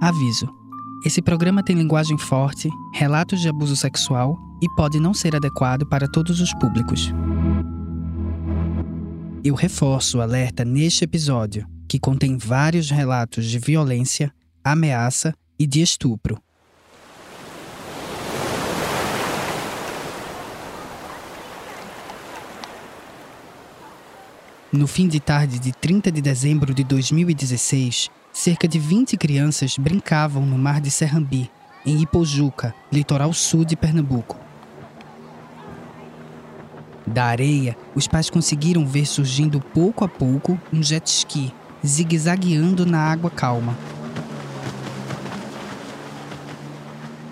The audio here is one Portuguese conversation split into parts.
Aviso: esse programa tem linguagem forte, relatos de abuso sexual e pode não ser adequado para todos os públicos. Eu reforço o alerta neste episódio, que contém vários relatos de violência, ameaça e de estupro. No fim de tarde de 30 de dezembro de 2016, cerca de 20 crianças brincavam no mar de Serrambi, em Ipojuca, litoral sul de Pernambuco. Da areia, os pais conseguiram ver surgindo pouco a pouco um jet ski, zigue-zagueando na água calma.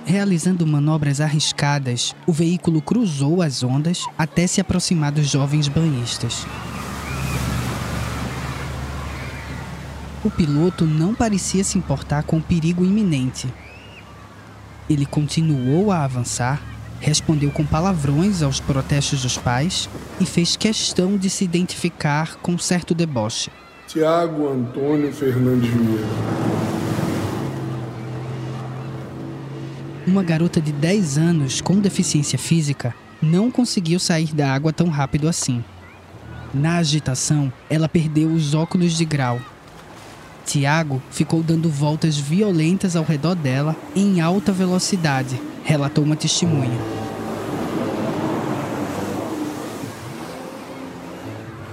Realizando manobras arriscadas, o veículo cruzou as ondas até se aproximar dos jovens banhistas. O piloto não parecia se importar com o perigo iminente. Ele continuou a avançar, respondeu com palavrões aos protestos dos pais e fez questão de se identificar com certo deboche. Tiago Antônio Fernandes Vieira. Uma garota de 10 anos com deficiência física não conseguiu sair da água tão rápido assim. Na agitação, ela perdeu os óculos de grau Tiago ficou dando voltas violentas ao redor dela em alta velocidade, relatou uma testemunha.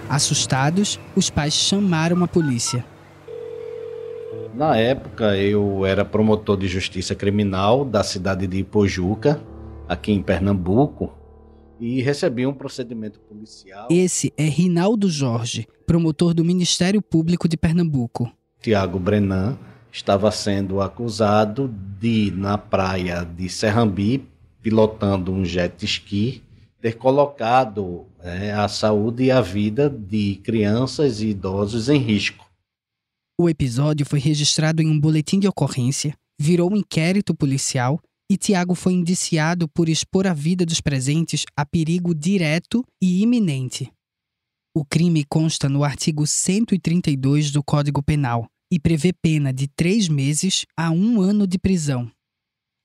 Assustados, os pais chamaram a polícia. Na época, eu era promotor de justiça criminal da cidade de Ipojuca, aqui em Pernambuco, e recebi um procedimento policial. Esse é Rinaldo Jorge, promotor do Ministério Público de Pernambuco. Tiago Brenan estava sendo acusado de, na praia de Serrambi, pilotando um jet ski, ter colocado é, a saúde e a vida de crianças e idosos em risco. O episódio foi registrado em um boletim de ocorrência, virou um inquérito policial e Tiago foi indiciado por expor a vida dos presentes a perigo direto e iminente. O crime consta no artigo 132 do Código Penal, e prevê pena de três meses a um ano de prisão.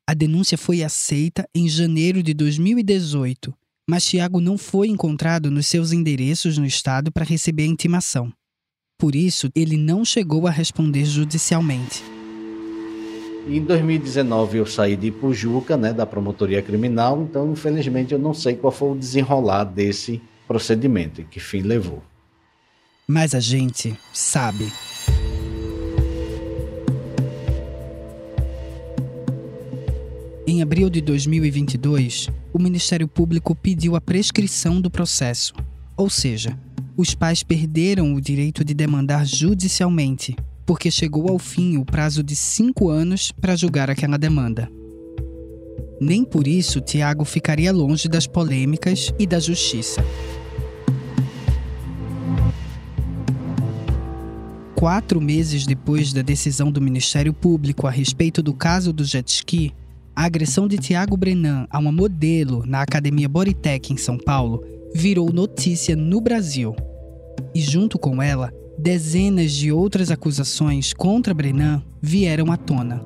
A denúncia foi aceita em janeiro de 2018, mas Tiago não foi encontrado nos seus endereços no estado para receber a intimação. Por isso, ele não chegou a responder judicialmente. Em 2019 eu saí de Pujuca, né, da promotoria criminal, então infelizmente eu não sei qual foi o desenrolar desse procedimento e que fim levou. Mas a gente sabe. Em abril de 2022, o Ministério Público pediu a prescrição do processo, ou seja, os pais perderam o direito de demandar judicialmente, porque chegou ao fim o prazo de cinco anos para julgar aquela demanda. Nem por isso Tiago ficaria longe das polêmicas e da justiça. Quatro meses depois da decisão do Ministério Público a respeito do caso do jet ski, a agressão de Tiago Brenan a uma modelo na Academia Bodytech em São Paulo virou notícia no Brasil. E junto com ela, dezenas de outras acusações contra Brenan vieram à tona.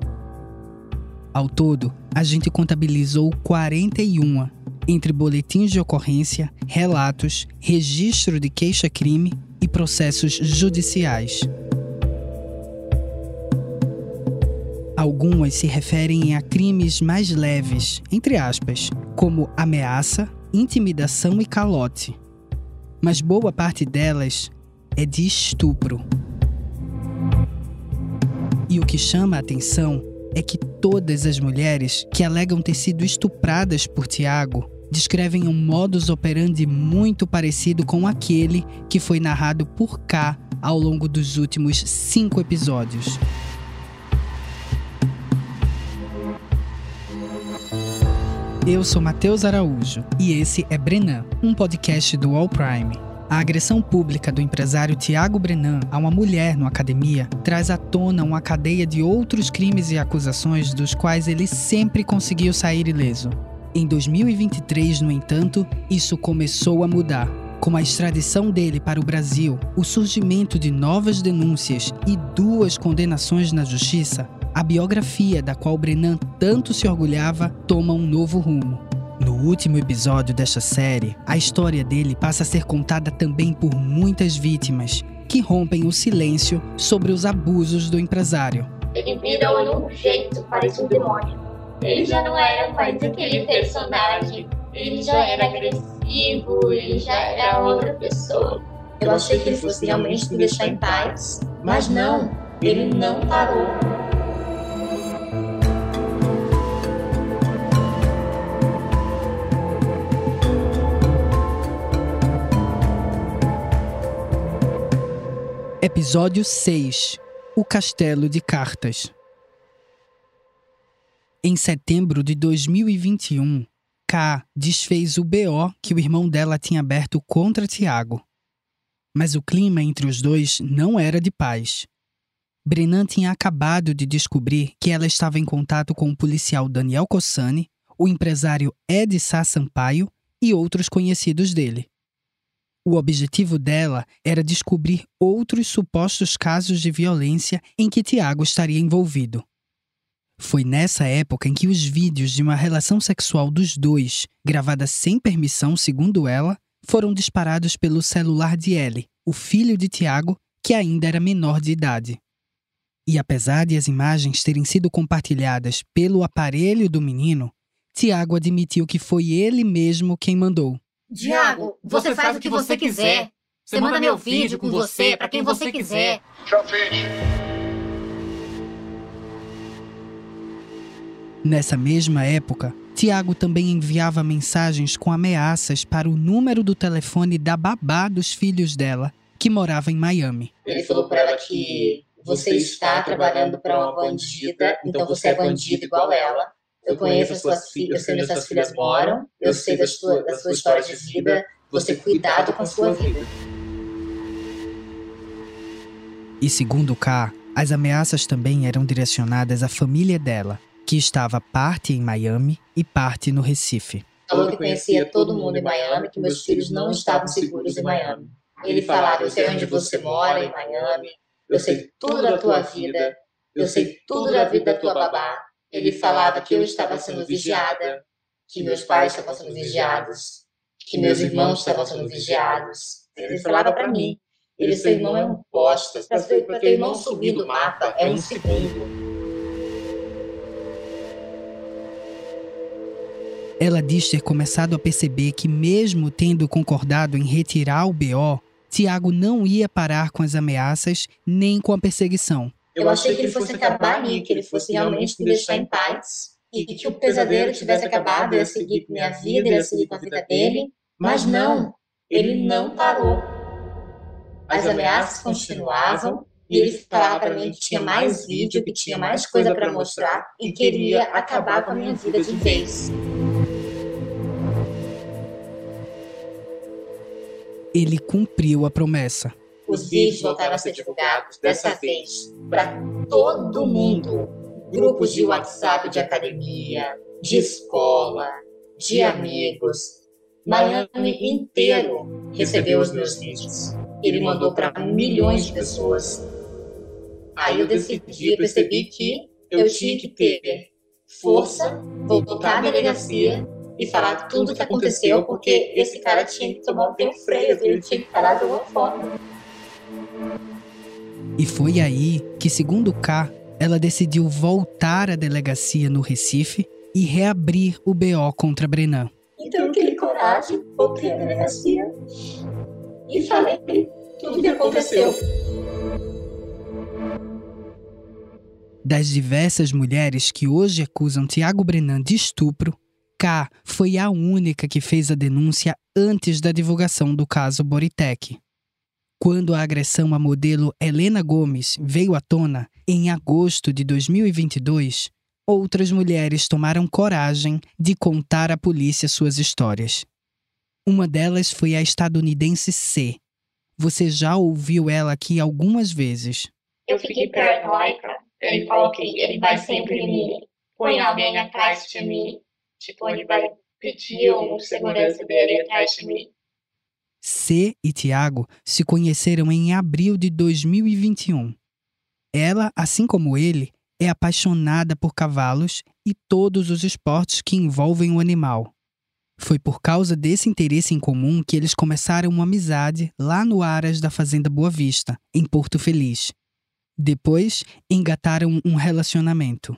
Ao todo, a gente contabilizou 41, entre boletins de ocorrência, relatos, registro de queixa-crime e processos judiciais. Algumas se referem a crimes mais leves, entre aspas, como ameaça, intimidação e calote. Mas boa parte delas é de estupro. E o que chama a atenção é que todas as mulheres que alegam ter sido estupradas por Tiago descrevem um modus operandi muito parecido com aquele que foi narrado por K ao longo dos últimos cinco episódios. Eu sou Matheus Araújo e esse é Brenan, um podcast do All Prime. A agressão pública do empresário Tiago Brenan a uma mulher no academia traz à tona uma cadeia de outros crimes e acusações dos quais ele sempre conseguiu sair ileso. Em 2023, no entanto, isso começou a mudar. Com a extradição dele para o Brasil, o surgimento de novas denúncias e duas condenações na justiça, a biografia da qual Brennan tanto se orgulhava toma um novo rumo. No último episódio desta série, a história dele passa a ser contada também por muitas vítimas que rompem o silêncio sobre os abusos do empresário. Ele virou de um jeito, parece um demônio. Ele já não era mais aquele personagem, ele já era agressivo, ele já era outra pessoa. Eu achei que ele fosse realmente me deixar em paz, mas não, ele não parou. Episódio 6 O Castelo de Cartas Em setembro de 2021, K desfez o BO que o irmão dela tinha aberto contra Tiago. Mas o clima entre os dois não era de paz. Brennan tinha acabado de descobrir que ela estava em contato com o policial Daniel Cossani, o empresário Ed Sá Sampaio e outros conhecidos dele. O objetivo dela era descobrir outros supostos casos de violência em que Tiago estaria envolvido. Foi nessa época em que os vídeos de uma relação sexual dos dois, gravada sem permissão, segundo ela, foram disparados pelo celular de Ellie, o filho de Tiago, que ainda era menor de idade. E apesar de as imagens terem sido compartilhadas pelo aparelho do menino, Tiago admitiu que foi ele mesmo quem mandou. Diago, você faz o que você quiser. Você manda meu vídeo com você para quem você quiser. Já fiz. Nessa mesma época, Tiago também enviava mensagens com ameaças para o número do telefone da babá dos filhos dela, que morava em Miami. Ele falou para ela que você está trabalhando para uma bandida, então você é bandido igual ela. Eu conheço as suas filhas, eu sei onde suas filhas moram, eu sei da sua, da sua história de vida, você cuidado com a sua vida. E segundo K, as ameaças também eram direcionadas à família dela, que estava parte em Miami e parte no Recife. Falou que conhecia todo mundo em Miami, que meus filhos não estavam seguros em Miami. Ele falava, eu sei onde você mora em Miami, eu sei tudo da tua vida, eu sei tudo da vida da tua babá, ele falava que eu estava sendo vigiada, que meus pais estavam sendo vigiados, que meus irmãos estavam sendo vigiados. Ele falava para mim, ele, seu irmão é um bosta, para teu irmão subir do mapa é um segundo. Ela diz ter começado a perceber que, mesmo tendo concordado em retirar o BO, Tiago não ia parar com as ameaças nem com a perseguição. Eu achei que ele fosse acabar ali, que ele fosse realmente me deixar em paz. E que o pesadelo tivesse acabado, eu ia seguir com minha vida, eu ia seguir com a vida dele. Mas não, ele não parou. As ameaças continuavam e ele falava para mim que tinha mais vídeo, que tinha mais coisa para mostrar e queria acabar com a minha vida de vez. Ele cumpriu a promessa. Os vídeos voltaram a ser divulgados, dessa vez, para todo mundo. Grupos de WhatsApp de academia, de escola, de amigos. Miami inteiro recebeu os meus vídeos. Ele mandou para milhões de pessoas. Aí eu decidi, percebi que eu tinha que ter força, voltar à delegacia e falar tudo o que aconteceu, porque esse cara tinha que tomar um tempo freio, ele tinha que parar de alguma forma. E foi aí que, segundo K, ela decidiu voltar à delegacia no Recife e reabrir o BO contra Brenan. Então eu tive coragem, voltei à delegacia e falei tudo o que aconteceu. Das diversas mulheres que hoje acusam Tiago Brenan de estupro, K foi a única que fez a denúncia antes da divulgação do caso Boritec. Quando a agressão à modelo Helena Gomes veio à tona, em agosto de 2022, outras mulheres tomaram coragem de contar à polícia suas histórias. Uma delas foi a estadunidense C. Você já ouviu ela aqui algumas vezes. Eu fiquei paranoica. Ele falou que ele vai sempre me põe alguém atrás de mim. Tipo, ele vai pedir um segurança dele atrás de mim. C e Tiago se conheceram em abril de 2021. Ela, assim como ele, é apaixonada por cavalos e todos os esportes que envolvem o animal. Foi por causa desse interesse em comum que eles começaram uma amizade lá no Aras da Fazenda Boa Vista, em Porto Feliz. Depois, engataram um relacionamento.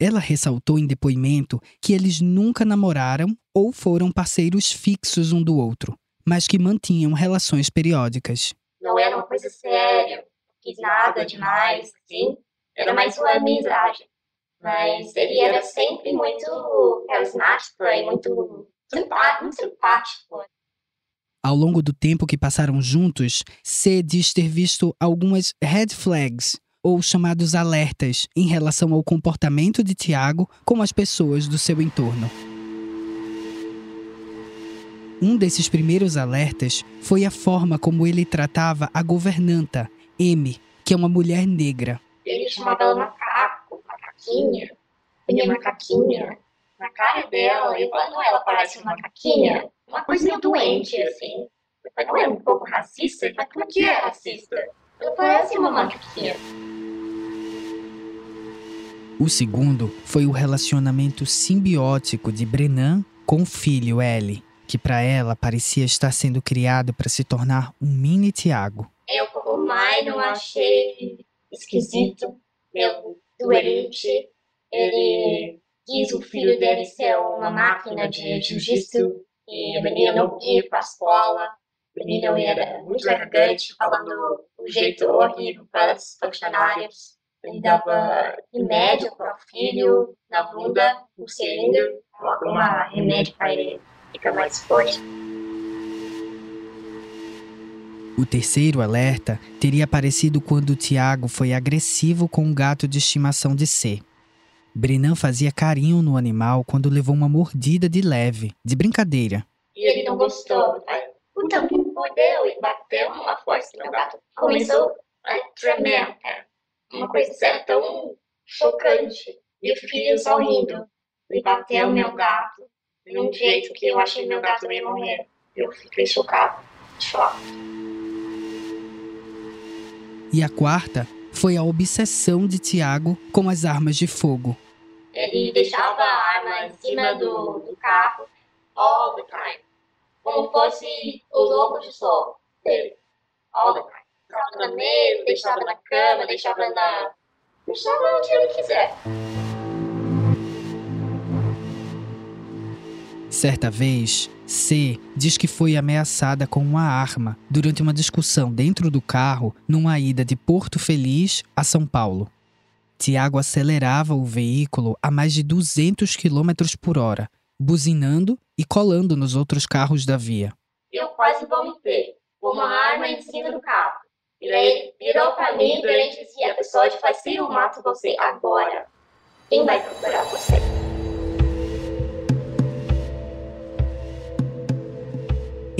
Ela ressaltou em depoimento que eles nunca namoraram ou foram parceiros fixos um do outro, mas que mantinham relações periódicas. Não era uma coisa séria, fiz nada demais, assim. Era mais uma amizade. Mas ele era sempre muito carismático e muito simpático, muito simpático. Ao longo do tempo que passaram juntos, C diz ter visto algumas red flags, ou chamados alertas, em relação ao comportamento de Tiago com as pessoas do seu entorno. Um desses primeiros alertas foi a forma como ele tratava a governanta, M, que é uma mulher negra. Ele chamava ela macaco, macaquinha, minha macaquinha, na cara dela, e quando ela parece uma macaquinha, uma coisa meio doente, assim. Eu não é um pouco racista? Mas por que é racista? Ela parece uma macaquinha. O segundo foi o relacionamento simbiótico de Brennan com o filho Ellie, que para ela parecia estar sendo criado para se tornar um mini Tiago. Eu, como mãe, não achei esquisito, meu doente. Ele quis o filho dele ser uma máquina de jiu-jitsu e a menina não ia para a escola. A menina era muito arrogante, falando um jeito horrível para os funcionários. Ele dava remédio para o filho na bunda, um seringa, alguma remédio para ele ficar mais forte. O terceiro alerta teria aparecido quando Tiago foi agressivo com um gato de estimação de C. Brenan fazia carinho no animal quando levou uma mordida de leve, de brincadeira. E ele não gostou. O tampo mordeu e bateu uma força no gato. Começou a tremer. Uma coisa tão chocante. E o filho só rindo. Ele bateu meu gato de um jeito que eu achei meu gato ia morrer. Eu fiquei chocado. Choque. E a quarta foi a obsessão de Tiago com as armas de fogo. Ele deixava a arma em cima do, do carro all the time. Como fosse o lobo de sol dele. All the time. Deixava na mesa, deixava na cama, deixava na. deixava onde ele quiser. Certa vez, C diz que foi ameaçada com uma arma durante uma discussão dentro do carro numa ida de Porto Feliz a São Paulo. Tiago acelerava o veículo a mais de 200 km por hora, buzinando e colando nos outros carros da via. Eu quase vomitei, com uma arma em cima do carro. E ele virou para mim durante o dia, pessoal, de falar, se eu mato você agora, quem vai procurar você?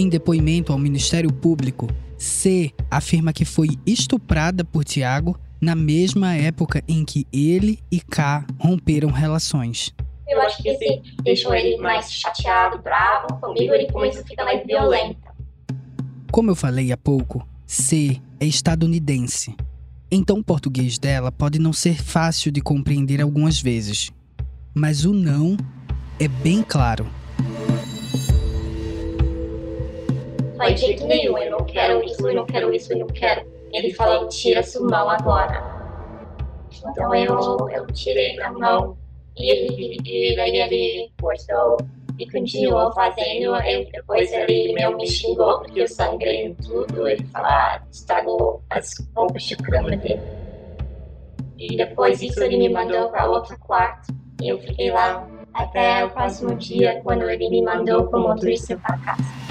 Em depoimento ao Ministério Público, C afirma que foi estuprada por Tiago na mesma época em que ele e K romperam relações. Eu acho que assim, deixou ele mais chateado, bravo comigo, ele começou a ficar mais violento. Como eu falei há pouco, C é estadunidense. Então o português dela pode não ser fácil de compreender algumas vezes. Mas o não é bem claro. Falei, de jeito nenhum, eu não quero isso, eu não quero isso, eu não quero. Ele falou, tira sua mão agora. Então eu, eu tirei a mão e, ele, e daí ele forçou e continuou fazendo. Eu, depois ele meu, me xingou porque eu sangrei tudo. Ele falou, ah, estragou as roupas de cama dele. E depois disso ele me mandou para outro quarto. E eu fiquei lá até o próximo dia, quando ele me mandou com o motorista para casa.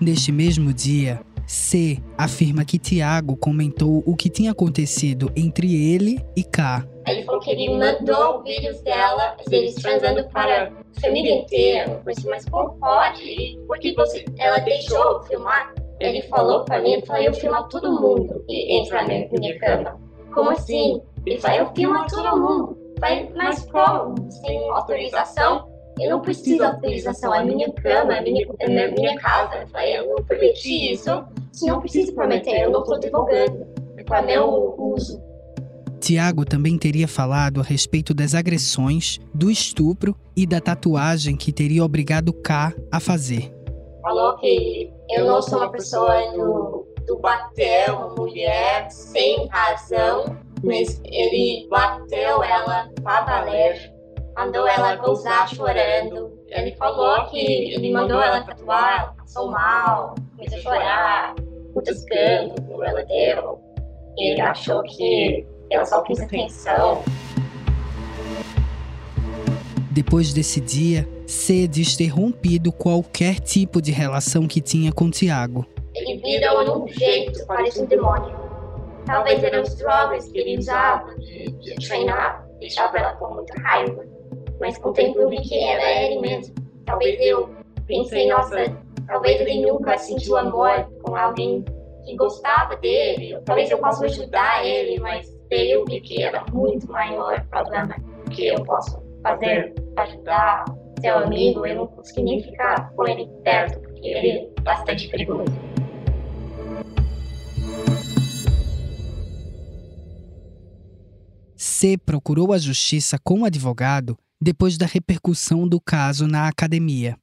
Neste mesmo dia, C afirma que Tiago comentou o que tinha acontecido entre ele e K. Ele falou que ele mandou vídeos dela, eles transando para a família inteira. Eu mas como pode? Por que você, ela deixou filmar? Ele falou para mim, ele falou, eu filmo todo mundo e entra na minha, cama. Como assim? Ele falou, eu filmo todo mundo. Mas como? Sem autorização? Eu não preciso de autorização, é minha cama, é minha, é minha casa. Eu falei, eu não permiti isso. não precisa prometer, eu não estou divulgando. É para meu uso. Tiago também teria falado a respeito das agressões, do estupro e da tatuagem que teria obrigado K a fazer. Falou que eu não sou uma pessoa do, do bater uma mulher sem razão, mas ele bateu ela pra valer, mandou ela gozar chorando. Ele falou que ele mandou ela tatuar, passou mal, fez chorar, o descanso, ela deu. Ele achou que ela só quis atenção. Depois desse dia, C diz ter rompido qualquer tipo de relação que tinha com Tiago. Ele virou num jeito, parece um demônio. Talvez eram as drogas que ele usava de treinar, deixava ela com muita raiva. Mas com o tempo eu vi que era ele mesmo. Talvez eu pensei, nossa, talvez ele nunca sentiu amor com alguém que gostava dele. Talvez eu possa ajudar ele, mas eu vi que era muito maior o problema que eu posso fazer para ajudar seu amigo. Eu não consegui nem ficar com ele perto, porque ele é bastante perigoso. C procurou a justiça com o advogado depois da repercussão do caso na academia.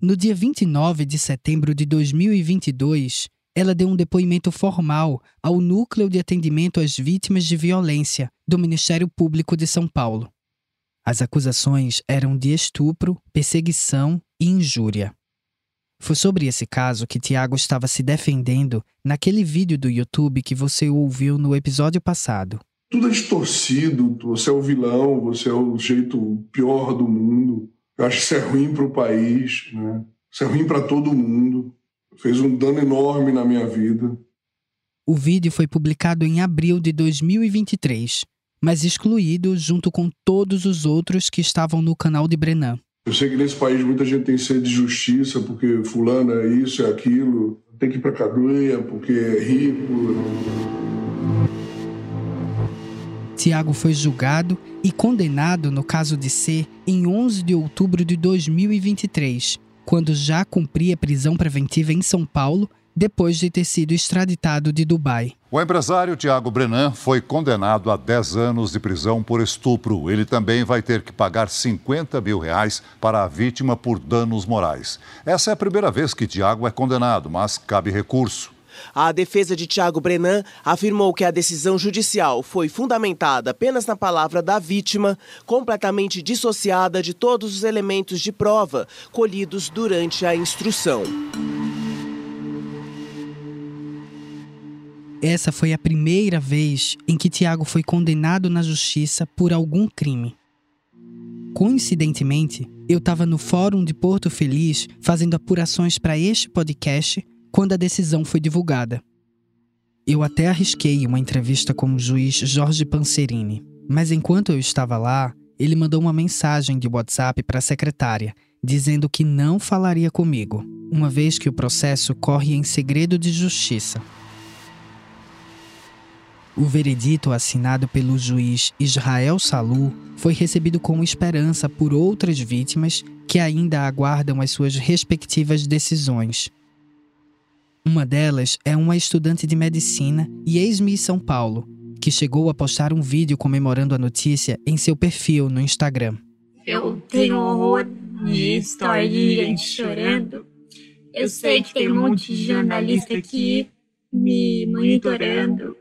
No dia 29 de setembro de 2022, ela deu um depoimento formal ao Núcleo de Atendimento às Vítimas de Violência do Ministério Público de São Paulo. As acusações eram de estupro, perseguição e injúria. Foi sobre esse caso que Tiago estava se defendendo naquele vídeo do YouTube que você ouviu no episódio passado. Tudo é distorcido, você é o vilão, você é o jeito pior do mundo. Eu acho que isso é ruim para o país, né? isso é ruim para todo mundo fez um dano enorme na minha vida. O vídeo foi publicado em abril de 2023, mas excluído junto com todos os outros que estavam no canal de Brenan. Eu sei que nesse país muita gente tem sede de justiça porque fulano é isso, é aquilo, tem que ir pra cadeia porque é rico. Tiago foi julgado e condenado no caso de C em 11 de outubro de 2023 quando já cumpria prisão preventiva em São Paulo depois de ter sido extraditado de Dubai. O empresário Tiago Brenan foi condenado a 10 anos de prisão por estupro. Ele também vai ter que pagar 50 mil reais para a vítima por danos morais. Essa é a primeira vez que Tiago é condenado, mas cabe recurso. A defesa de Tiago Brenan afirmou que a decisão judicial foi fundamentada apenas na palavra da vítima, completamente dissociada de todos os elementos de prova colhidos durante a instrução. Essa foi a primeira vez em que Tiago foi condenado na justiça por algum crime. Coincidentemente, eu estava no Fórum de Porto Feliz fazendo apurações para este podcast quando a decisão foi divulgada. Eu até arrisquei uma entrevista com o juiz Jorge Pancerini, mas enquanto eu estava lá, ele mandou uma mensagem de WhatsApp para a secretária, dizendo que não falaria comigo, uma vez que o processo corre em segredo de justiça. O veredito assinado pelo juiz Israel Salu foi recebido com esperança por outras vítimas que ainda aguardam as suas respectivas decisões. Uma delas é uma estudante de medicina e ex-Miss São Paulo, que chegou a postar um vídeo comemorando a notícia em seu perfil no Instagram. Eu tenho horror de história chorando. Eu sei que tem um monte de jornalista aqui me monitorando,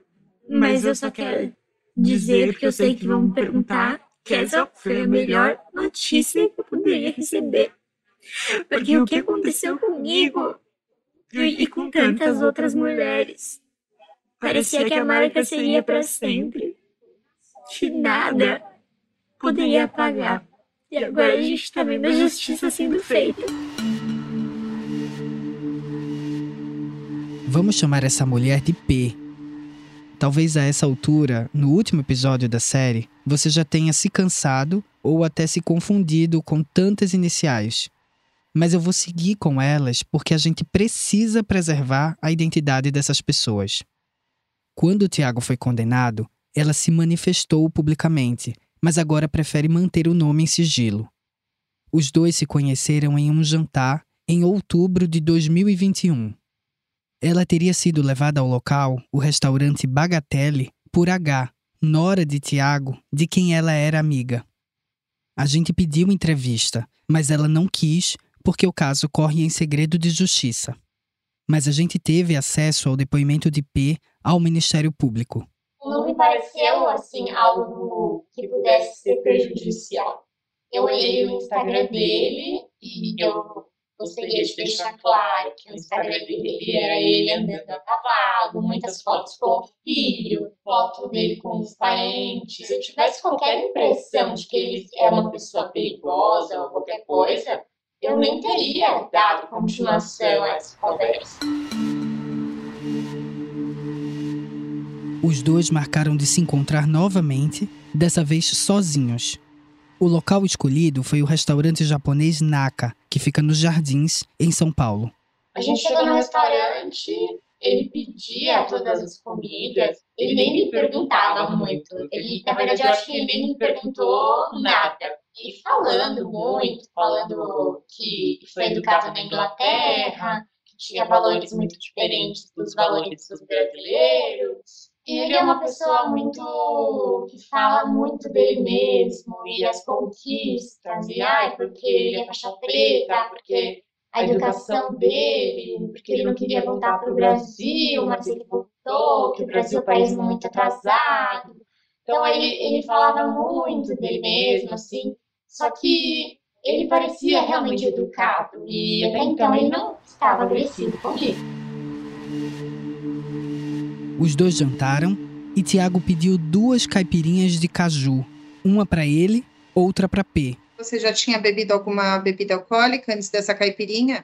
mas eu só quero dizer, porque eu sei que vão me perguntar, que essa foi a melhor notícia que eu poderia receber. Porque o que aconteceu comigo e com tantas outras mulheres. Parecia que a marca seria para sempre. Que nada poderia apagar. E agora a gente está vendo a justiça sendo feita. Vamos chamar essa mulher de P. Talvez a essa altura, no último episódio da série, você já tenha se cansado ou até se confundido com tantas iniciais mas eu vou seguir com elas porque a gente precisa preservar a identidade dessas pessoas. Quando Tiago foi condenado, ela se manifestou publicamente, mas agora prefere manter o nome em sigilo. Os dois se conheceram em um jantar em outubro de 2021. Ela teria sido levada ao local, o restaurante Bagatelle, por H, nora de Tiago, de quem ela era amiga. A gente pediu entrevista, mas ela não quis porque o caso corre em segredo de justiça. Mas a gente teve acesso ao depoimento de P ao Ministério Público. Não me pareceu assim algo que pudesse ser prejudicial. Eu olhei o Instagram dele e eu gostaria de deixar claro que o Instagram dele era ele andando a cavalo, muitas fotos com o filho, foto dele com os parentes. Se eu tivesse qualquer impressão de que ele é uma pessoa perigosa ou qualquer coisa, eu nem teria dado continuação a essa conversa. Os dois marcaram de se encontrar novamente, dessa vez sozinhos. O local escolhido foi o restaurante japonês Naka, que fica nos Jardins, em São Paulo. A gente chegou no restaurante, ele pedia todas as comidas, ele nem me perguntava muito. Ele, na verdade, eu acho que ele nem me perguntou nada. E falando muito, falando que foi educado na Inglaterra, que tinha valores muito diferentes dos valores dos brasileiros. E ele é uma pessoa muito que fala muito dele mesmo e as conquistas, e ai, porque ele é faixa preta, porque a educação dele, porque ele não queria voltar para o Brasil, mas ele voltou, que o Brasil é um país muito atrasado. Então ele, ele falava muito dele mesmo, assim, só que ele parecia realmente educado e até então ele não estava agressivo comigo. Os dois jantaram e Tiago pediu duas caipirinhas de caju, uma para ele, outra para P. Você já tinha bebido alguma bebida alcoólica antes dessa caipirinha?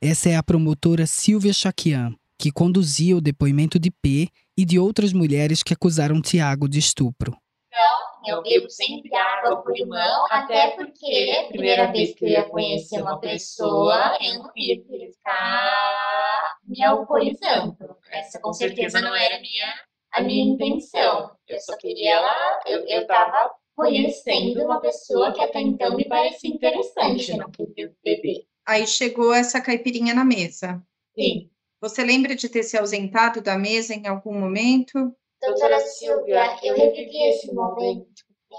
Essa é a promotora Silvia Chaquian, que conduzia o depoimento de P e de outras mulheres que acusaram Tiago de estupro. Eu bebo sempre água por limão, até porque a primeira vez que eu ia conhecer uma pessoa, eu não ia ficar me alcoolizando. Essa com certeza não era a minha, a minha intenção. Eu só queria ela, eu, eu tava conhecendo uma pessoa que até então me parecia interessante, eu não queria beber. Aí chegou essa caipirinha na mesa. Sim. Você lembra de ter se ausentado da mesa em algum momento? Doutora Silvia, eu revivi esse momento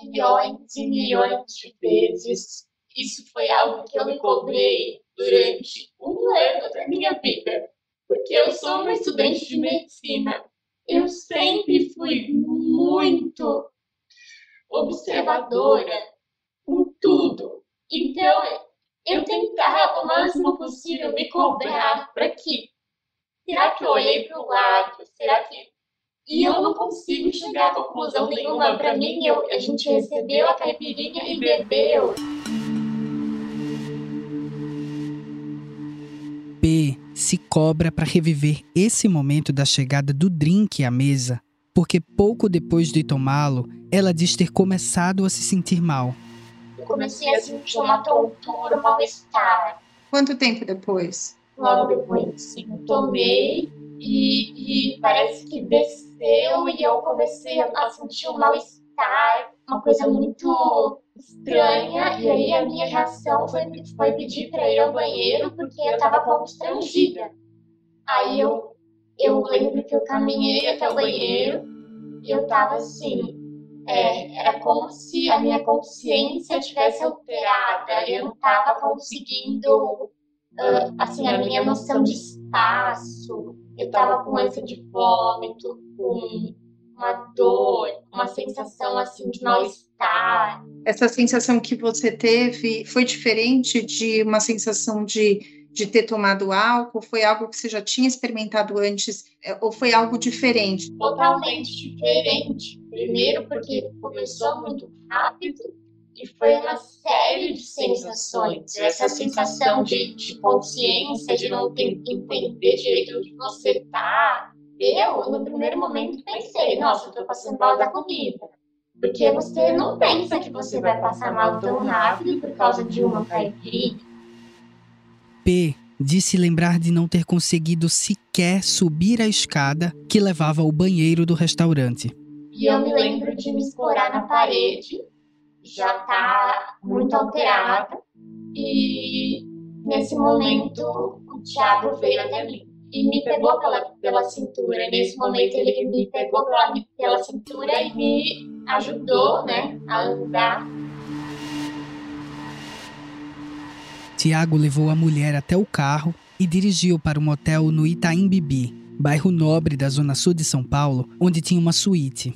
milhões e milhões de vezes. Isso foi algo que eu me cobrei durante um ano da minha vida, porque eu sou uma estudante de medicina. Eu sempre fui muito observadora em tudo. Então, eu tentava o máximo possível me cobrar para que. Será que eu olhei para o lado? Será que e eu não consigo chegar a conclusão nenhuma. Para mim, eu, a gente recebeu a caipirinha e bebeu. P se cobra para reviver esse momento da chegada do drink à mesa, porque pouco depois de tomá-lo, ela diz ter começado a se sentir mal. Eu comecei a sentir uma tontura, um mal-estar. Quanto tempo depois? Logo depois, sim, tomei e, e parece que desceu e eu comecei a sentir um mal-estar, uma coisa muito estranha. E aí a minha reação foi, foi pedir para ir ao banheiro porque eu estava constrangida. Aí eu, eu lembro que eu caminhei até o banheiro e eu estava assim. É, era como se a minha consciência tivesse alterada. Eu não estava conseguindo, uh, assim, a minha noção de espaço, eu estava com ânsia de vômito, com uma dor, uma sensação assim de mal-estar. Essa sensação que você teve foi diferente de uma sensação de, de ter tomado álcool? Foi algo que você já tinha experimentado antes? É, ou foi algo diferente? Totalmente diferente. Primeiro, porque começou muito rápido e foi uma série de sensações. Essa sensação de, de consciência, de não ter, entender direito onde você está. Eu, no primeiro momento, pensei, nossa, eu tô passando mal da comida. Porque você não pensa que você vai passar mal tão rápido por causa de uma caipirinha. P disse lembrar de não ter conseguido sequer subir a escada que levava ao banheiro do restaurante. E eu me lembro de me explorar na parede já está muito alterada e nesse momento o Tiago veio até mim. e me pegou pela, pela cintura. Nesse momento ele me pegou pela, pela cintura e me ajudou, né, a andar. Tiago levou a mulher até o carro e dirigiu para um motel no Itaim Bibi, bairro nobre da zona sul de São Paulo, onde tinha uma suíte.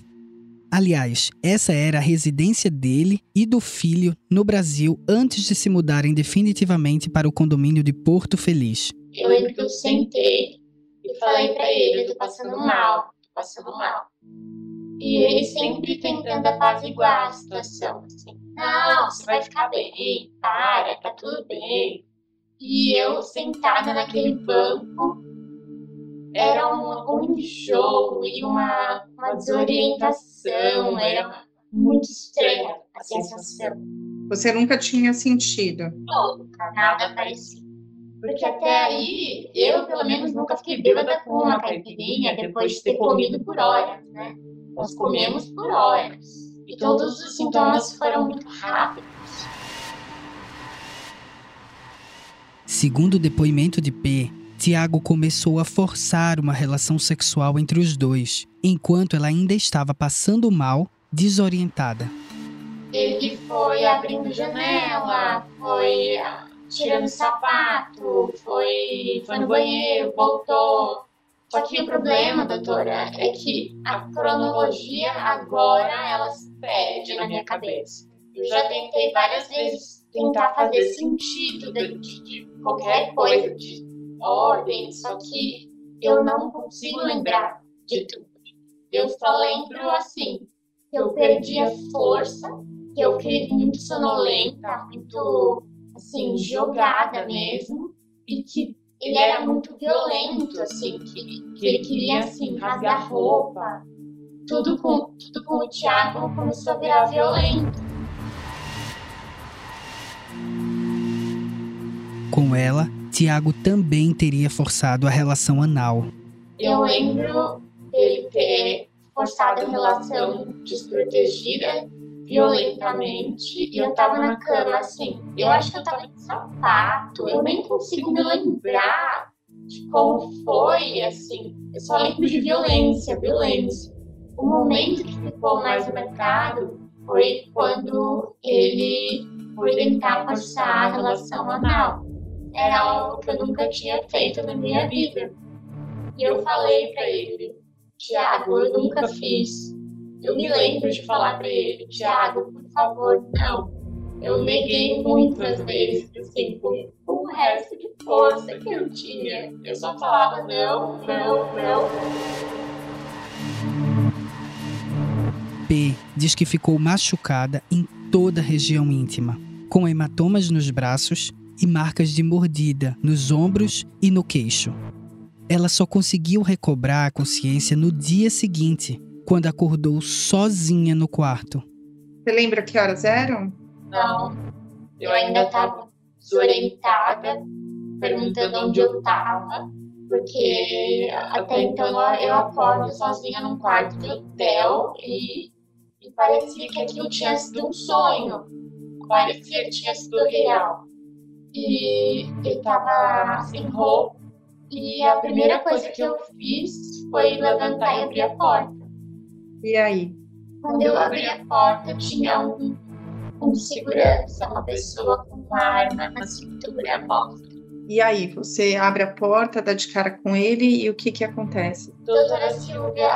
Aliás, essa era a residência dele e do filho no Brasil antes de se mudarem definitivamente para o condomínio de Porto Feliz. Eu lembro que eu sentei e falei para ele: eu tô passando mal, tô passando mal. E ele sempre tentando apaziguar a situação, assim: não, você vai ficar bem, para, tá tudo bem. E eu sentada naquele banco, era um, um enjoo e uma, uma desorientação, era muito estranha a sensação. Você nunca tinha sentido? Nunca, nada parecido. Porque até aí, eu pelo menos nunca fiquei bêbada com uma caipirinha depois de ter comido por horas, né? Nós comemos por horas. E todos os sintomas foram muito rápidos. Segundo o depoimento de P, Tiago começou a forçar uma relação sexual entre os dois, enquanto ela ainda estava passando mal, desorientada. Ele foi abrindo janela, foi tirando sapato, foi, foi no banheiro, voltou. Só que o problema, doutora, é que a cronologia agora ela se perde na minha cabeça. Eu já tentei várias vezes tentar fazer sentido de, de qualquer coisa, de ordem, só que eu não consigo lembrar de tudo. Eu só lembro assim, que eu perdi a força, que eu fiquei muito sonolenta, muito assim, jogada mesmo, e que ele era muito violento, assim, que, que ele queria, assim, rasgar roupa. Tudo com, tudo com o Thiago começou a virar violento. Com ela, Tiago também teria forçado a relação anal. Eu lembro dele ter forçado a relação desprotegida violentamente e eu tava na cama assim. Eu acho que eu tava de sapato, eu nem consigo me lembrar de como foi, assim. Eu só lembro de violência, violência. O momento que ficou mais marcado foi quando ele foi tentar forçar a relação anal. Era algo que eu nunca tinha feito na minha vida. E eu falei para ele, Tiago, eu nunca fiz eu me lembro de falar para ele, Tiago, por favor, não. Eu neguei muitas vezes, assim, com o resto de força que eu tinha. Eu só falava não, não, não. P diz que ficou machucada em toda a região íntima, com hematomas nos braços e marcas de mordida nos ombros e no queixo. Ela só conseguiu recobrar a consciência no dia seguinte, quando acordou sozinha no quarto. Você lembra que horas eram? Não. Eu ainda estava desorientada, perguntando onde eu estava, porque até então eu acordo sozinha num quarto de hotel e, e parecia que aquilo tinha sido um sonho, parecia que tinha sido real. E eu estava sem roupa, e a primeira coisa que eu fiz foi levantar e abrir a porta. E aí? Quando eu abri a porta, tinha um, um segurança, uma pessoa com uma arma na cintura mostra. E aí, você abre a porta, dá de cara com ele e o que que acontece? Doutora Silvia,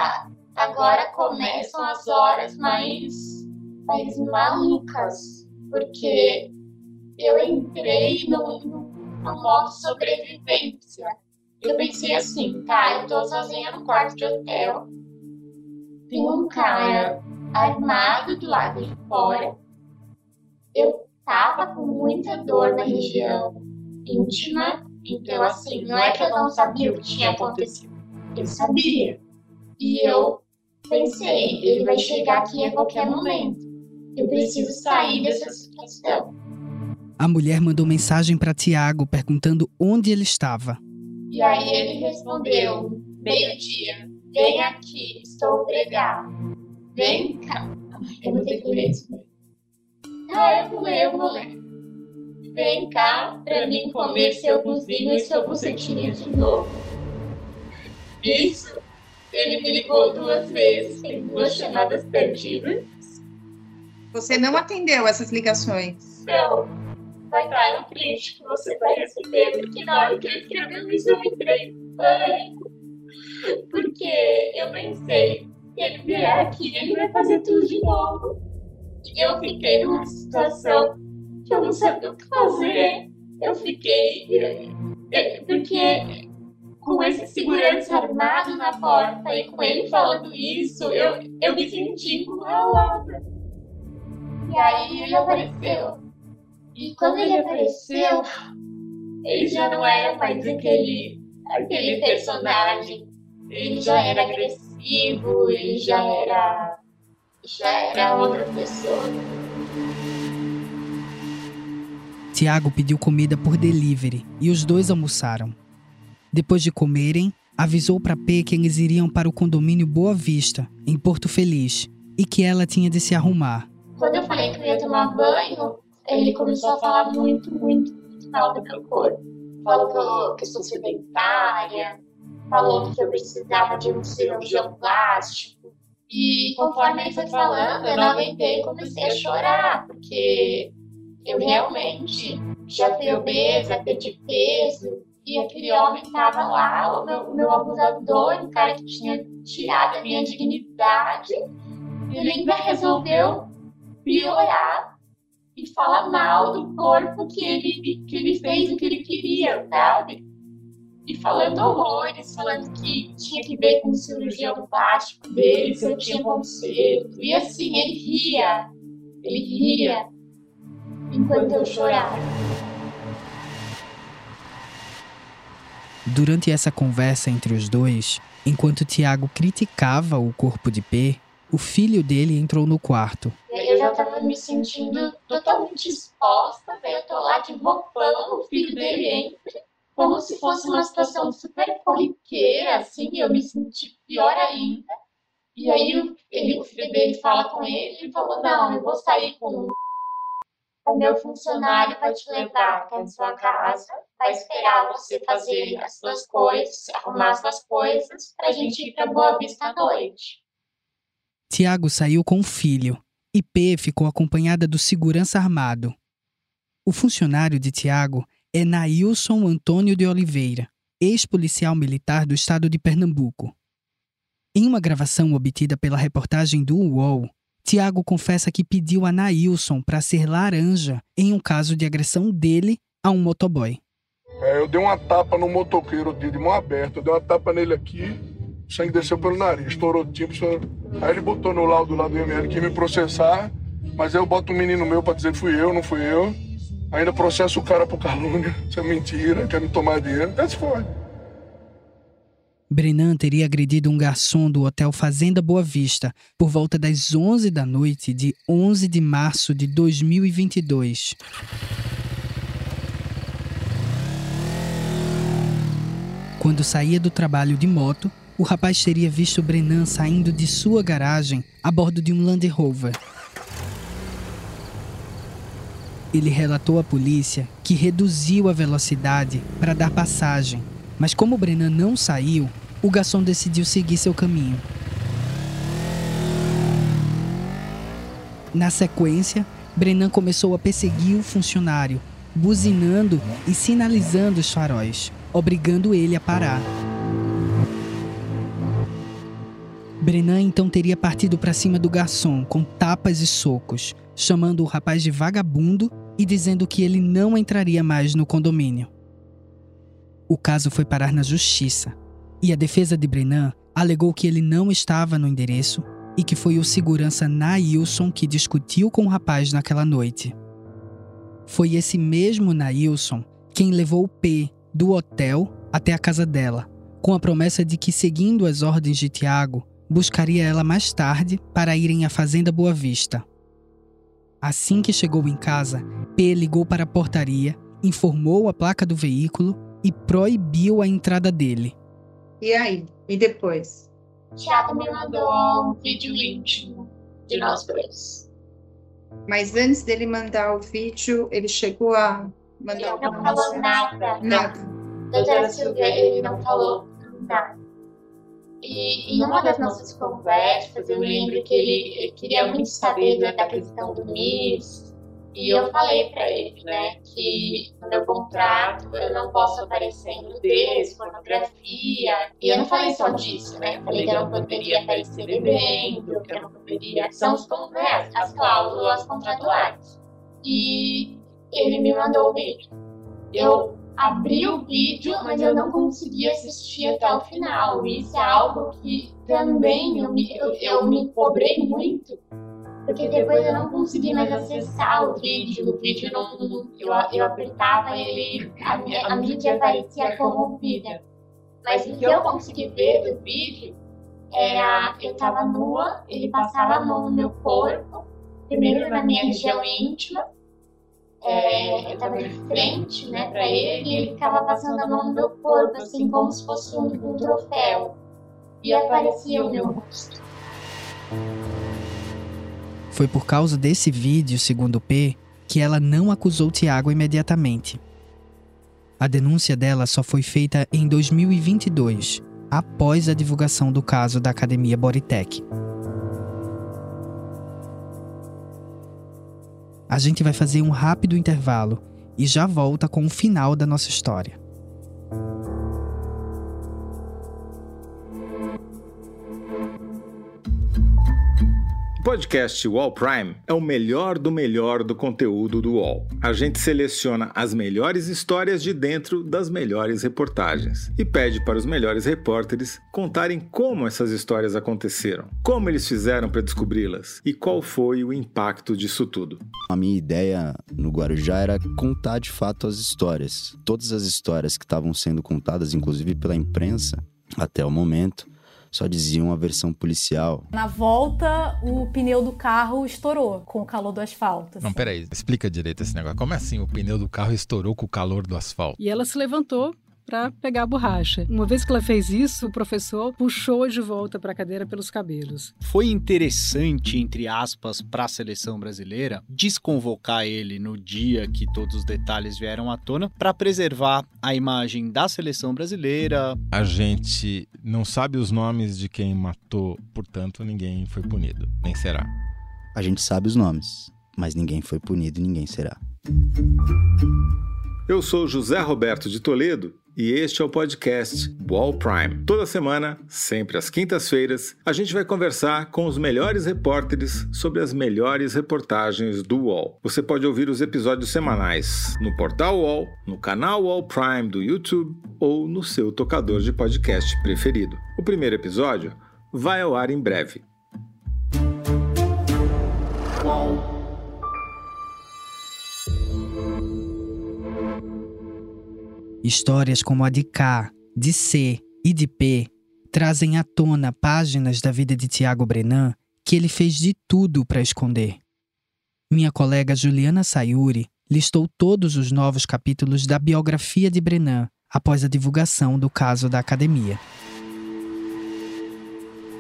agora começam as horas mais, mais malucas, porque eu entrei no, no, modo sobrevivência. Eu pensei assim, tá, eu tô sozinha no quarto de hotel, tem um cara armado do lado de fora. Eu tava com muita dor na região íntima, então assim, não é que eu não sabia o que tinha acontecido. Eu sabia. E eu pensei, ele vai chegar aqui a qualquer momento. Eu preciso sair dessa situação. A mulher mandou mensagem para Tiago perguntando onde ele estava. E aí ele respondeu: meio-dia. Vem aqui, estou pregado. Vem cá. Eu vou ter que ler isso. Ah, eu vou ler, eu vou ler. Vem cá pra mim comer seu cozinho e seu bucetinho de novo. disso, ele me ligou duas vezes, tem duas chamadas perdidas. Você não atendeu essas ligações? Não. Vai estar no print que você vai receber, porque na hora que eu escrevi isso eu entrei em pânico. Porque eu pensei, que ele vier aqui, ele vai fazer tudo de novo. E eu fiquei numa situação que eu não sabia o que fazer. Eu fiquei. Porque com esse segurança armado na porta e com ele falando isso, eu, eu me senti encurralada. E aí ele apareceu. E quando ele apareceu, ele já não era mais aquele, aquele personagem. Ele já era agressivo, ele já era. já era outra pessoa. Tiago pediu comida por delivery e os dois almoçaram. Depois de comerem, avisou para P que eles iriam para o condomínio Boa Vista, em Porto Feliz, e que ela tinha de se arrumar. Quando eu falei que eu ia tomar banho, ele começou a falar muito, muito, muito mal do meu corpo. Falou que eu, sou sedentária, falou que eu precisava de um cirurgião plástico. E conforme ele foi falando, eu não aguentei e comecei a chorar, porque eu realmente já fui obesa, perdi peso, e aquele homem estava lá, o meu, meu abusador, o cara que tinha tirado a minha dignidade, ele ainda resolveu piorar e falar mal do corpo que ele, que ele fez o que ele queria, sabe? E falando horrores, falando que tinha que ver com cirurgião plástico dele, se eu tinha conserto. E assim, ele ria, ele ria enquanto eu chorava. Durante essa conversa entre os dois, enquanto Tiago criticava o corpo de P, o filho dele entrou no quarto. Já estava me sentindo totalmente exposta, daí eu tô lá de roupão, o filho dele entra, como se fosse uma situação super corriqueira, assim, eu me senti pior ainda. E aí ele, o filho dele fala com ele e falou, não, eu vou sair com o meu funcionário vai te levar até a sua casa, vai esperar você fazer as suas coisas, arrumar as suas coisas, pra gente ir pra Boa Vista à noite. Tiago saiu com o filho e P ficou acompanhada do segurança armado. O funcionário de Tiago é Nailson Antônio de Oliveira, ex-policial militar do estado de Pernambuco. Em uma gravação obtida pela reportagem do UOL, Tiago confessa que pediu a Nailson para ser laranja em um caso de agressão dele a um motoboy. É, eu dei uma tapa no motoqueiro de mão aberta, eu dei uma tapa nele aqui, o sangue desceu pelo nariz, estourou tipo. Aí ele botou no laudo lá do ML que ia me processar, mas eu boto um menino meu pra dizer que fui eu, não fui eu. Ainda processo o cara por calúnia, isso é mentira, quer me tomar dinheiro. Esse foi. Brenan teria agredido um garçom do Hotel Fazenda Boa Vista por volta das 11 da noite de 11 de março de 2022. Quando saía do trabalho de moto, o rapaz teria visto Brenan saindo de sua garagem a bordo de um Land Rover. Ele relatou à polícia que reduziu a velocidade para dar passagem, mas como Brenan não saiu, o garçom decidiu seguir seu caminho. Na sequência, Brenan começou a perseguir o funcionário, buzinando e sinalizando os faróis, obrigando ele a parar. Brenan então teria partido para cima do garçom com tapas e socos, chamando o rapaz de vagabundo e dizendo que ele não entraria mais no condomínio. O caso foi parar na justiça e a defesa de Brenan alegou que ele não estava no endereço e que foi o segurança Nailson que discutiu com o rapaz naquela noite. Foi esse mesmo Nailson quem levou o P do hotel até a casa dela, com a promessa de que, seguindo as ordens de Tiago, buscaria ela mais tarde para irem à Fazenda Boa Vista. Assim que chegou em casa, P ligou para a portaria, informou a placa do veículo e proibiu a entrada dele. E aí? E depois? Tiago me mandou um vídeo íntimo de nós dois. Mas antes dele mandar o vídeo, ele chegou a mandar Ele não falou nada. Nada. Doutora Silvia, ele não falou nada. E em uma das nossas conversas, eu lembro que ele queria muito saber né, da questão do MIS. E eu falei para ele, né, que no meu contrato eu não posso aparecer em nudez, pornografia. E eu não falei só disso, né? Falei que eu não poderia aparecer bebendo, que eu não poderia. São os, né, as cláusulas contratuais. E ele me mandou o vídeo. Eu abri o vídeo, mas eu não consegui assistir até o final. Isso é algo que também eu me, eu, eu me cobrei muito, porque depois eu não consegui mais acessar o vídeo. O vídeo não. Eu, eu apertava ele, a, a mídia parecia corrompida. Mas o que eu consegui ver do vídeo era eu estava nua, ele passava a mão no meu corpo, primeiro na minha região íntima é, eu estava de frente né, para ele e ele ficava passando a mão no meu corpo, assim como se fosse um, um troféu. E aparecia o meu rosto. Foi por causa desse vídeo, segundo P, que ela não acusou Tiago imediatamente. A denúncia dela só foi feita em 2022, após a divulgação do caso da Academia Boritec. A gente vai fazer um rápido intervalo e já volta com o final da nossa história. Podcast Wall Prime é o melhor do melhor do conteúdo do Wall. A gente seleciona as melhores histórias de dentro das melhores reportagens e pede para os melhores repórteres contarem como essas histórias aconteceram, como eles fizeram para descobri-las e qual foi o impacto disso tudo. A minha ideia no Guarujá era contar de fato as histórias. Todas as histórias que estavam sendo contadas, inclusive pela imprensa, até o momento, só diziam a versão policial. Na volta, o pneu do carro estourou com o calor do asfalto. Assim. Não, peraí, explica direito esse negócio. Como é assim o pneu do carro estourou com o calor do asfalto? E ela se levantou para pegar a borracha. Uma vez que ela fez isso, o professor puxou de volta para a cadeira pelos cabelos. Foi interessante, entre aspas, para a seleção brasileira desconvocar ele no dia que todos os detalhes vieram à tona para preservar a imagem da seleção brasileira. A gente não sabe os nomes de quem matou, portanto, ninguém foi punido, nem será. A gente sabe os nomes, mas ninguém foi punido e ninguém será. Eu sou José Roberto de Toledo e este é o podcast Wall Prime. Toda semana, sempre às quintas-feiras, a gente vai conversar com os melhores repórteres sobre as melhores reportagens do Wall. Você pode ouvir os episódios semanais no portal Wall, no canal Wall Prime do YouTube ou no seu tocador de podcast preferido. O primeiro episódio vai ao ar em breve. Histórias como a de K, de C e de P trazem à tona páginas da vida de Tiago Brenan que ele fez de tudo para esconder. Minha colega Juliana Sayuri listou todos os novos capítulos da biografia de Brenan após a divulgação do caso da academia.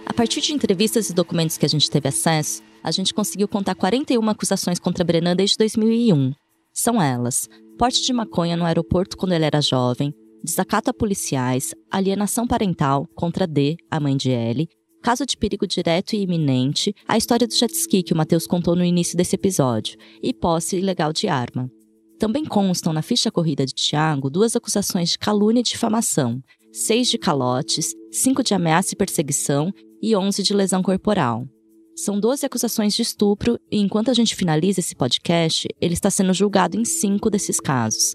A partir de entrevistas e documentos que a gente teve acesso, a gente conseguiu contar 41 acusações contra Brenan desde 2001. São elas: porte de maconha no aeroporto quando ele era jovem, desacato a policiais, alienação parental contra D, a mãe de L, caso de perigo direto e iminente, a história do jet ski que o Matheus contou no início desse episódio, e posse ilegal de arma. Também constam na ficha corrida de Tiago duas acusações de calúnia e difamação, seis de calotes, cinco de ameaça e perseguição e onze de lesão corporal. São 12 acusações de estupro e enquanto a gente finaliza esse podcast, ele está sendo julgado em cinco desses casos.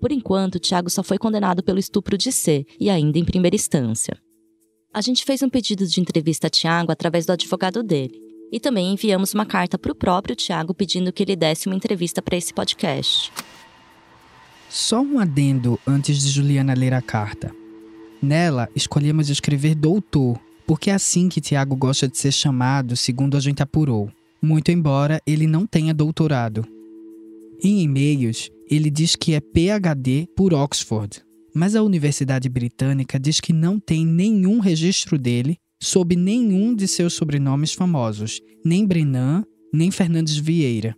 Por enquanto, Tiago só foi condenado pelo estupro de C e ainda em primeira instância. A gente fez um pedido de entrevista a Tiago através do advogado dele. E também enviamos uma carta para o próprio Tiago pedindo que ele desse uma entrevista para esse podcast. Só um adendo antes de Juliana ler a carta. Nela, escolhemos escrever doutor porque é assim que Tiago gosta de ser chamado, segundo a gente apurou, muito embora ele não tenha doutorado. Em e-mails, ele diz que é PhD por Oxford, mas a Universidade Britânica diz que não tem nenhum registro dele sob nenhum de seus sobrenomes famosos, nem Brenan, nem Fernandes Vieira.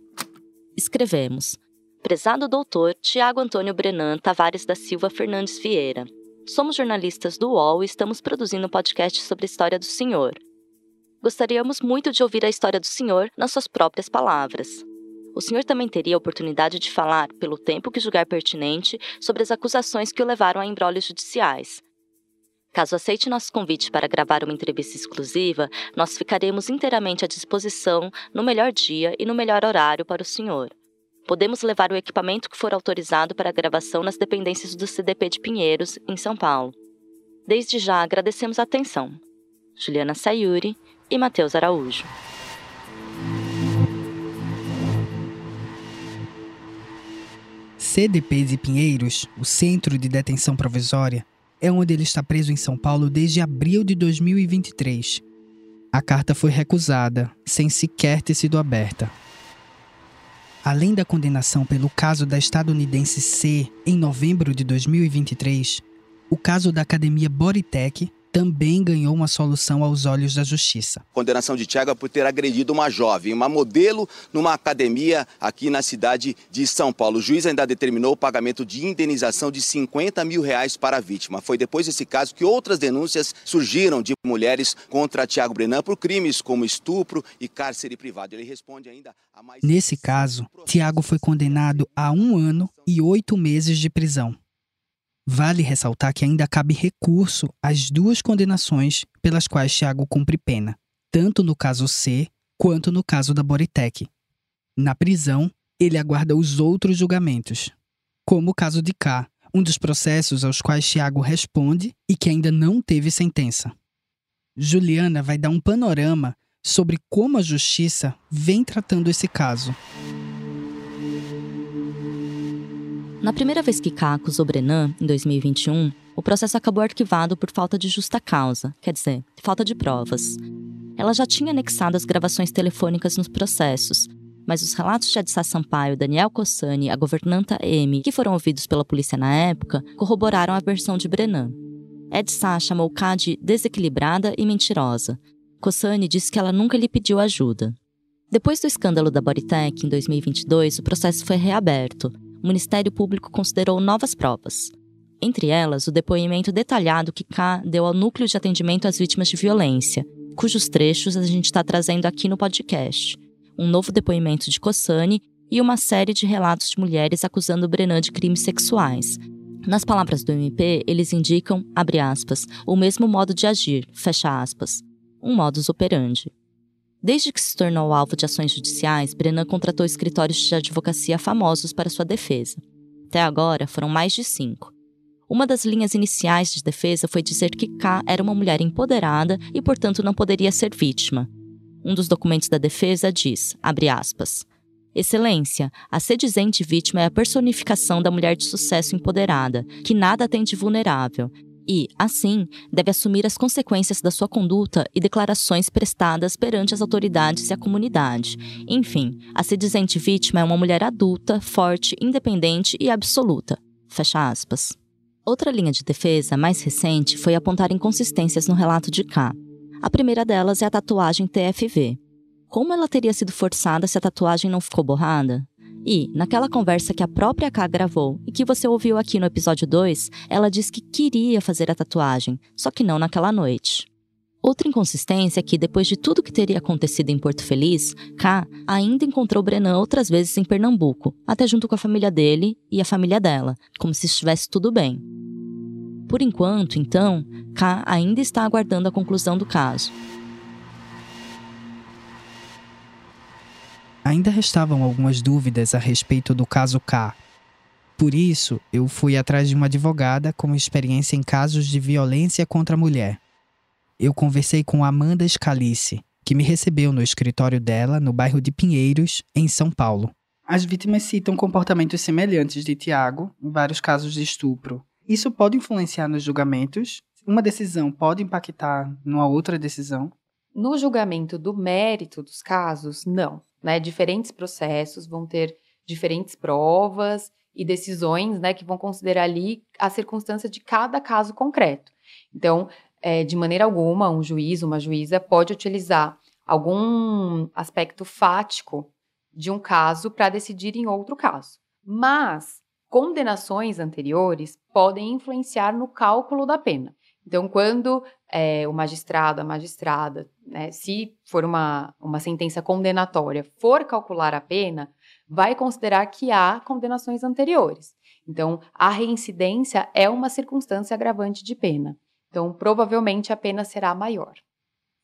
Escrevemos: Prezado doutor Tiago Antônio Brenan Tavares da Silva Fernandes Vieira. Somos jornalistas do UOL e estamos produzindo um podcast sobre a história do senhor. Gostaríamos muito de ouvir a história do senhor nas suas próprias palavras. O senhor também teria a oportunidade de falar, pelo tempo que julgar pertinente, sobre as acusações que o levaram a embrólios judiciais. Caso aceite nosso convite para gravar uma entrevista exclusiva, nós ficaremos inteiramente à disposição no melhor dia e no melhor horário para o senhor. Podemos levar o equipamento que for autorizado para a gravação nas dependências do CDP de Pinheiros, em São Paulo. Desde já agradecemos a atenção. Juliana Sayuri e Matheus Araújo. CDP de Pinheiros, o Centro de Detenção Provisória, é onde ele está preso em São Paulo desde abril de 2023. A carta foi recusada, sem sequer ter sido aberta. Além da condenação pelo caso da estadunidense C em novembro de 2023, o caso da academia Bodytech também ganhou uma solução aos olhos da justiça. Condenação de Tiago por ter agredido uma jovem, uma modelo, numa academia aqui na cidade de São Paulo. O juiz ainda determinou o pagamento de indenização de 50 mil reais para a vítima. Foi depois desse caso que outras denúncias surgiram de mulheres contra Tiago Brenan por crimes como estupro e cárcere privado. Ele responde ainda a mais. Nesse caso, Tiago foi condenado a um ano e oito meses de prisão. Vale ressaltar que ainda cabe recurso às duas condenações pelas quais Tiago cumpre pena, tanto no caso C quanto no caso da Boritec. Na prisão, ele aguarda os outros julgamentos, como o caso de K, um dos processos aos quais Tiago responde e que ainda não teve sentença. Juliana vai dar um panorama sobre como a justiça vem tratando esse caso. Na primeira vez que K acusou Brenan, em 2021, o processo acabou arquivado por falta de justa causa, quer dizer, falta de provas. Ela já tinha anexado as gravações telefônicas nos processos, mas os relatos de Adissa Sampaio, Daniel Cossani e a governanta M, que foram ouvidos pela polícia na época, corroboraram a versão de Brenan. Edsa chamou K de desequilibrada e mentirosa. Cossani disse que ela nunca lhe pediu ajuda. Depois do escândalo da Bodytech, em 2022, o processo foi reaberto o Ministério Público considerou novas provas. Entre elas, o depoimento detalhado que K deu ao Núcleo de Atendimento às Vítimas de Violência, cujos trechos a gente está trazendo aqui no podcast. Um novo depoimento de Cossani e uma série de relatos de mulheres acusando Brenan de crimes sexuais. Nas palavras do MP, eles indicam, abre aspas, o mesmo modo de agir, fecha aspas, um modus operandi. Desde que se tornou alvo de ações judiciais, Brenan contratou escritórios de advocacia famosos para sua defesa. Até agora, foram mais de cinco. Uma das linhas iniciais de defesa foi dizer que K era uma mulher empoderada e, portanto, não poderia ser vítima. Um dos documentos da defesa diz, aspas, Excelência, a sedizente vítima é a personificação da mulher de sucesso empoderada, que nada tem de vulnerável, e, assim, deve assumir as consequências da sua conduta e declarações prestadas perante as autoridades e a comunidade. Enfim, a sedizente vítima é uma mulher adulta, forte, independente e absoluta. Fecha aspas. Outra linha de defesa, mais recente, foi apontar inconsistências no relato de K. A primeira delas é a tatuagem TFV. Como ela teria sido forçada se a tatuagem não ficou borrada? E, naquela conversa que a própria K gravou e que você ouviu aqui no episódio 2, ela diz que queria fazer a tatuagem, só que não naquela noite. Outra inconsistência é que, depois de tudo que teria acontecido em Porto Feliz, K ainda encontrou Brenan outras vezes em Pernambuco, até junto com a família dele e a família dela, como se estivesse tudo bem. Por enquanto, então, K ainda está aguardando a conclusão do caso. Ainda restavam algumas dúvidas a respeito do caso K. Por isso, eu fui atrás de uma advogada com experiência em casos de violência contra a mulher. Eu conversei com Amanda Scalice, que me recebeu no escritório dela, no bairro de Pinheiros, em São Paulo. As vítimas citam comportamentos semelhantes de Tiago em vários casos de estupro. Isso pode influenciar nos julgamentos? Uma decisão pode impactar numa outra decisão? No julgamento do mérito dos casos, não né? Diferentes processos vão ter diferentes provas e decisões, né, que vão considerar ali a circunstância de cada caso concreto. Então, é, de maneira alguma, um juiz, uma juíza pode utilizar algum aspecto fático de um caso para decidir em outro caso. Mas, condenações anteriores podem influenciar no cálculo da pena. Então, quando é, o magistrado, a magistrada, né, se for uma, uma sentença condenatória, for calcular a pena, vai considerar que há condenações anteriores. Então, a reincidência é uma circunstância agravante de pena. Então, provavelmente a pena será maior.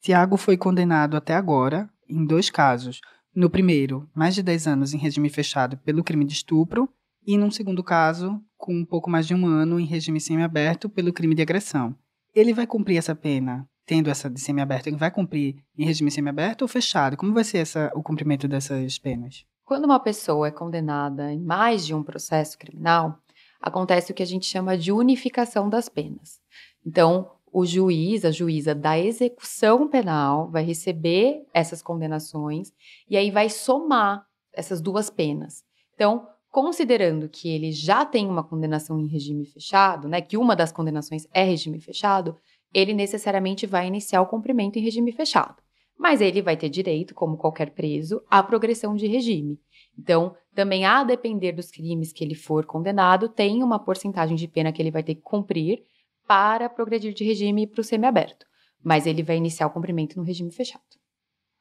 Tiago foi condenado até agora em dois casos. No primeiro, mais de 10 anos em regime fechado pelo crime de estupro, e num segundo caso, com um pouco mais de um ano em regime semiaberto pelo crime de agressão. Ele vai cumprir essa pena tendo essa de semiaberto? Ele vai cumprir em regime semiaberto ou fechado? Como vai ser essa, o cumprimento dessas penas? Quando uma pessoa é condenada em mais de um processo criminal, acontece o que a gente chama de unificação das penas. Então, o juiz, a juíza da execução penal vai receber essas condenações e aí vai somar essas duas penas. Então, considerando que ele já tem uma condenação em regime fechado, né, que uma das condenações é regime fechado, ele necessariamente vai iniciar o cumprimento em regime fechado. Mas ele vai ter direito, como qualquer preso, à progressão de regime. Então, também a depender dos crimes que ele for condenado, tem uma porcentagem de pena que ele vai ter que cumprir para progredir de regime para o semiaberto. Mas ele vai iniciar o cumprimento no regime fechado.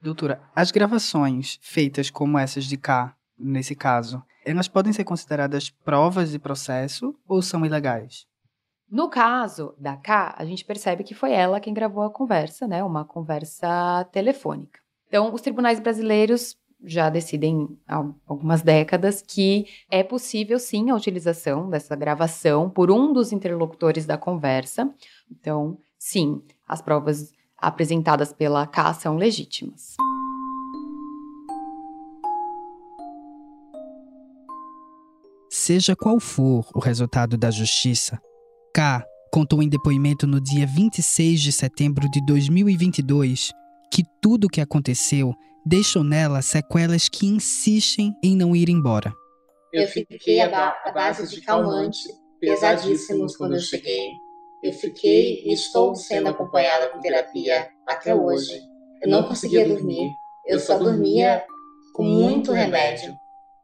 Doutora, as gravações feitas como essas de cá, nesse caso, elas podem ser consideradas provas de processo ou são ilegais? No caso da K, a gente percebe que foi ela quem gravou a conversa, né? Uma conversa telefônica. Então, os tribunais brasileiros já decidem há algumas décadas que é possível sim a utilização dessa gravação por um dos interlocutores da conversa. Então, sim, as provas apresentadas pela K são legítimas. Seja qual for o resultado da justiça, K contou em depoimento no dia 26 de setembro de 2022 que tudo o que aconteceu deixou nela sequelas que insistem em não ir embora. Eu fiquei à base de calmante pesadíssimos quando eu cheguei. Eu fiquei e estou sendo acompanhada com terapia até hoje. Eu não conseguia dormir. Eu só dormia com muito remédio.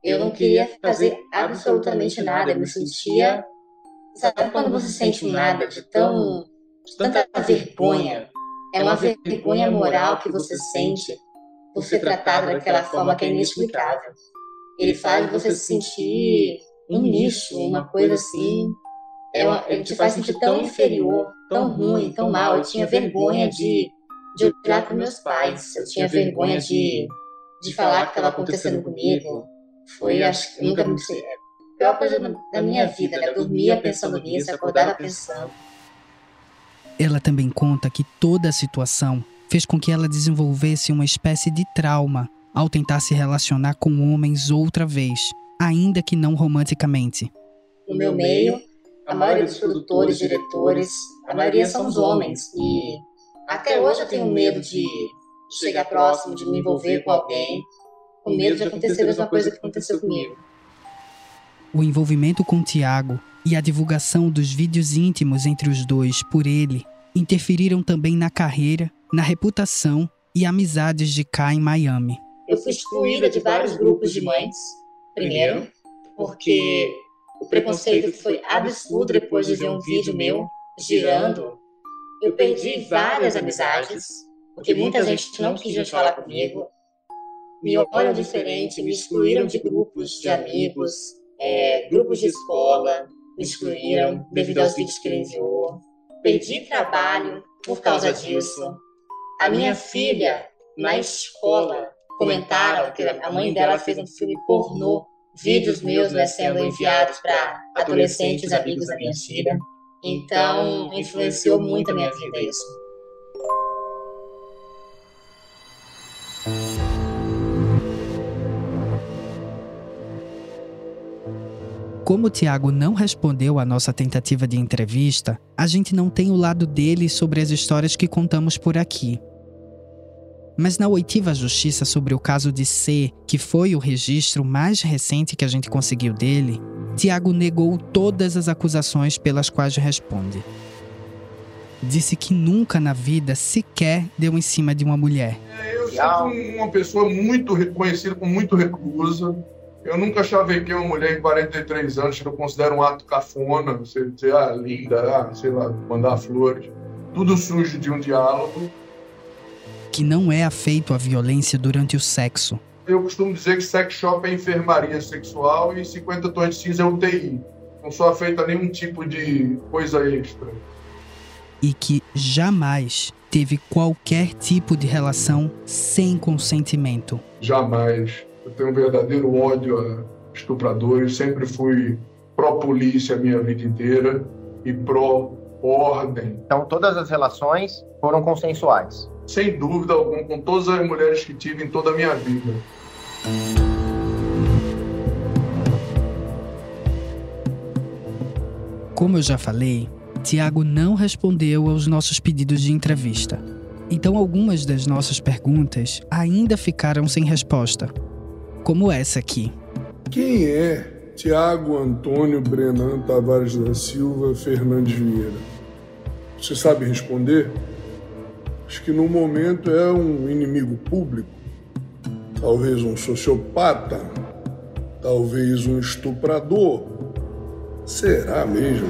Eu não queria fazer absolutamente nada. Eu me sentia Sabe quando você sente nada de tão. de tanta vergonha? É uma vergonha moral que você sente por ser tratado daquela forma que é inexplicável. Ele faz você se sentir um lixo, uma coisa assim. É uma, ele te faz sentir tão inferior, tão ruim, tão mal. Eu tinha vergonha de, de olhar para meus pais. Eu tinha vergonha de, de falar o que estava acontecendo comigo. Foi, acho que nunca me pior coisa da minha vida, né? Eu dormia pensando nisso, acordava pensando. Ela também conta que toda a situação fez com que ela desenvolvesse uma espécie de trauma ao tentar se relacionar com homens outra vez, ainda que não romanticamente. No meu meio, a maioria dos produtores, diretores, a maioria são os homens. E até hoje eu tenho medo de chegar próximo, de me envolver com alguém, com medo de acontecer a mesma coisa que aconteceu comigo o envolvimento com Tiago e a divulgação dos vídeos íntimos entre os dois por ele interferiram também na carreira, na reputação e amizades de K em Miami. Eu fui excluída de vários grupos de mães, primeiro, porque o preconceito foi absurdo depois de ver um vídeo meu girando. Eu perdi várias amizades, porque muita gente não quis falar comigo, me olham diferente, me excluíram de grupos de amigos, é, grupos de escola me excluíram devido aos vídeos que ele enviou. Perdi trabalho por causa disso. A minha filha, na escola, comentaram que a mãe dela fez um filme pornô, vídeos meus né, sendo enviados para adolescentes amigos da minha filha. Então, influenciou muito a minha vida isso. Como o Tiago não respondeu à nossa tentativa de entrevista, a gente não tem o lado dele sobre as histórias que contamos por aqui. Mas na oitiva justiça sobre o caso de C, que foi o registro mais recente que a gente conseguiu dele, Tiago negou todas as acusações pelas quais responde. Disse que nunca na vida sequer deu em cima de uma mulher. Eu sou uma pessoa muito reconhecida, muito reclusa, Eu nunca chavequei uma mulher em 43 anos que eu considero um ato cafona, você dizer, ah, linda, ah, sei lá, mandar flores. Tudo surge de um diálogo. Que não é afeito à violência durante o sexo. Eu costumo dizer que sex shop é enfermaria sexual e 50 tons de cinza é UTI. Não sou afeito a nenhum tipo de coisa extra. E que jamais teve qualquer tipo de relação sem consentimento. Jamais. Eu tenho um verdadeiro ódio a estupradores. Sempre fui pró-polícia a minha vida inteira e pró-ordem. Então, todas as relações foram consensuais? Sem dúvida alguma, com todas as mulheres que tive em toda a minha vida. Como eu já falei, Tiago não respondeu aos nossos pedidos de entrevista. Então, algumas das nossas perguntas ainda ficaram sem resposta como essa aqui. Quem é Tiago Antônio Brenan Tavares da Silva Fernandes Vieira? Você sabe responder? Acho que no momento é um inimigo público, talvez um sociopata, talvez um estuprador. Será mesmo?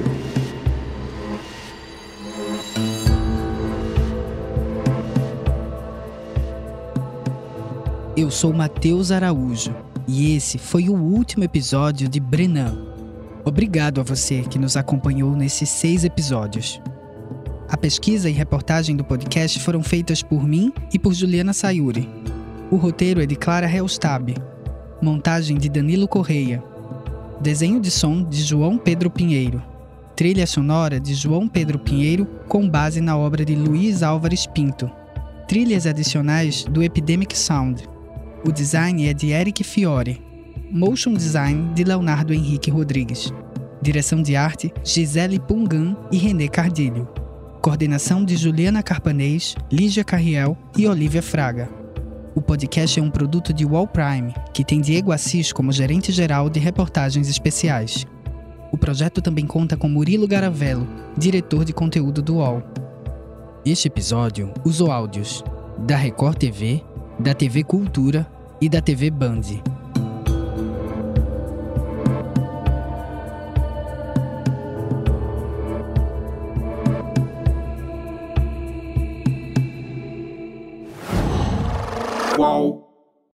Eu sou Matheus Araújo e esse foi o último episódio de Brenan. Obrigado a você que nos acompanhou nesses seis episódios. A pesquisa e reportagem do podcast foram feitas por mim e por Juliana Sayuri. O roteiro é de Clara Helstab. Montagem de Danilo Correia. Desenho de som de João Pedro Pinheiro. Trilha sonora de João Pedro Pinheiro com base na obra de Luiz Álvares Pinto. Trilhas adicionais do Epidemic Sound. O design é de Eric Fiore. Motion design de Leonardo Henrique Rodrigues. Direção de arte Gisele Pungan e René Cardilho. Coordenação de Juliana Carpanês, Lígia Carriel e Olivia Fraga. O podcast é um produto de Wall Prime, que tem Diego Assis como gerente geral de reportagens especiais. O projeto também conta com Murilo Garavello, diretor de conteúdo do UOL. Este episódio usou áudios da Record TV, da TV Cultura e da TV Band. Qual?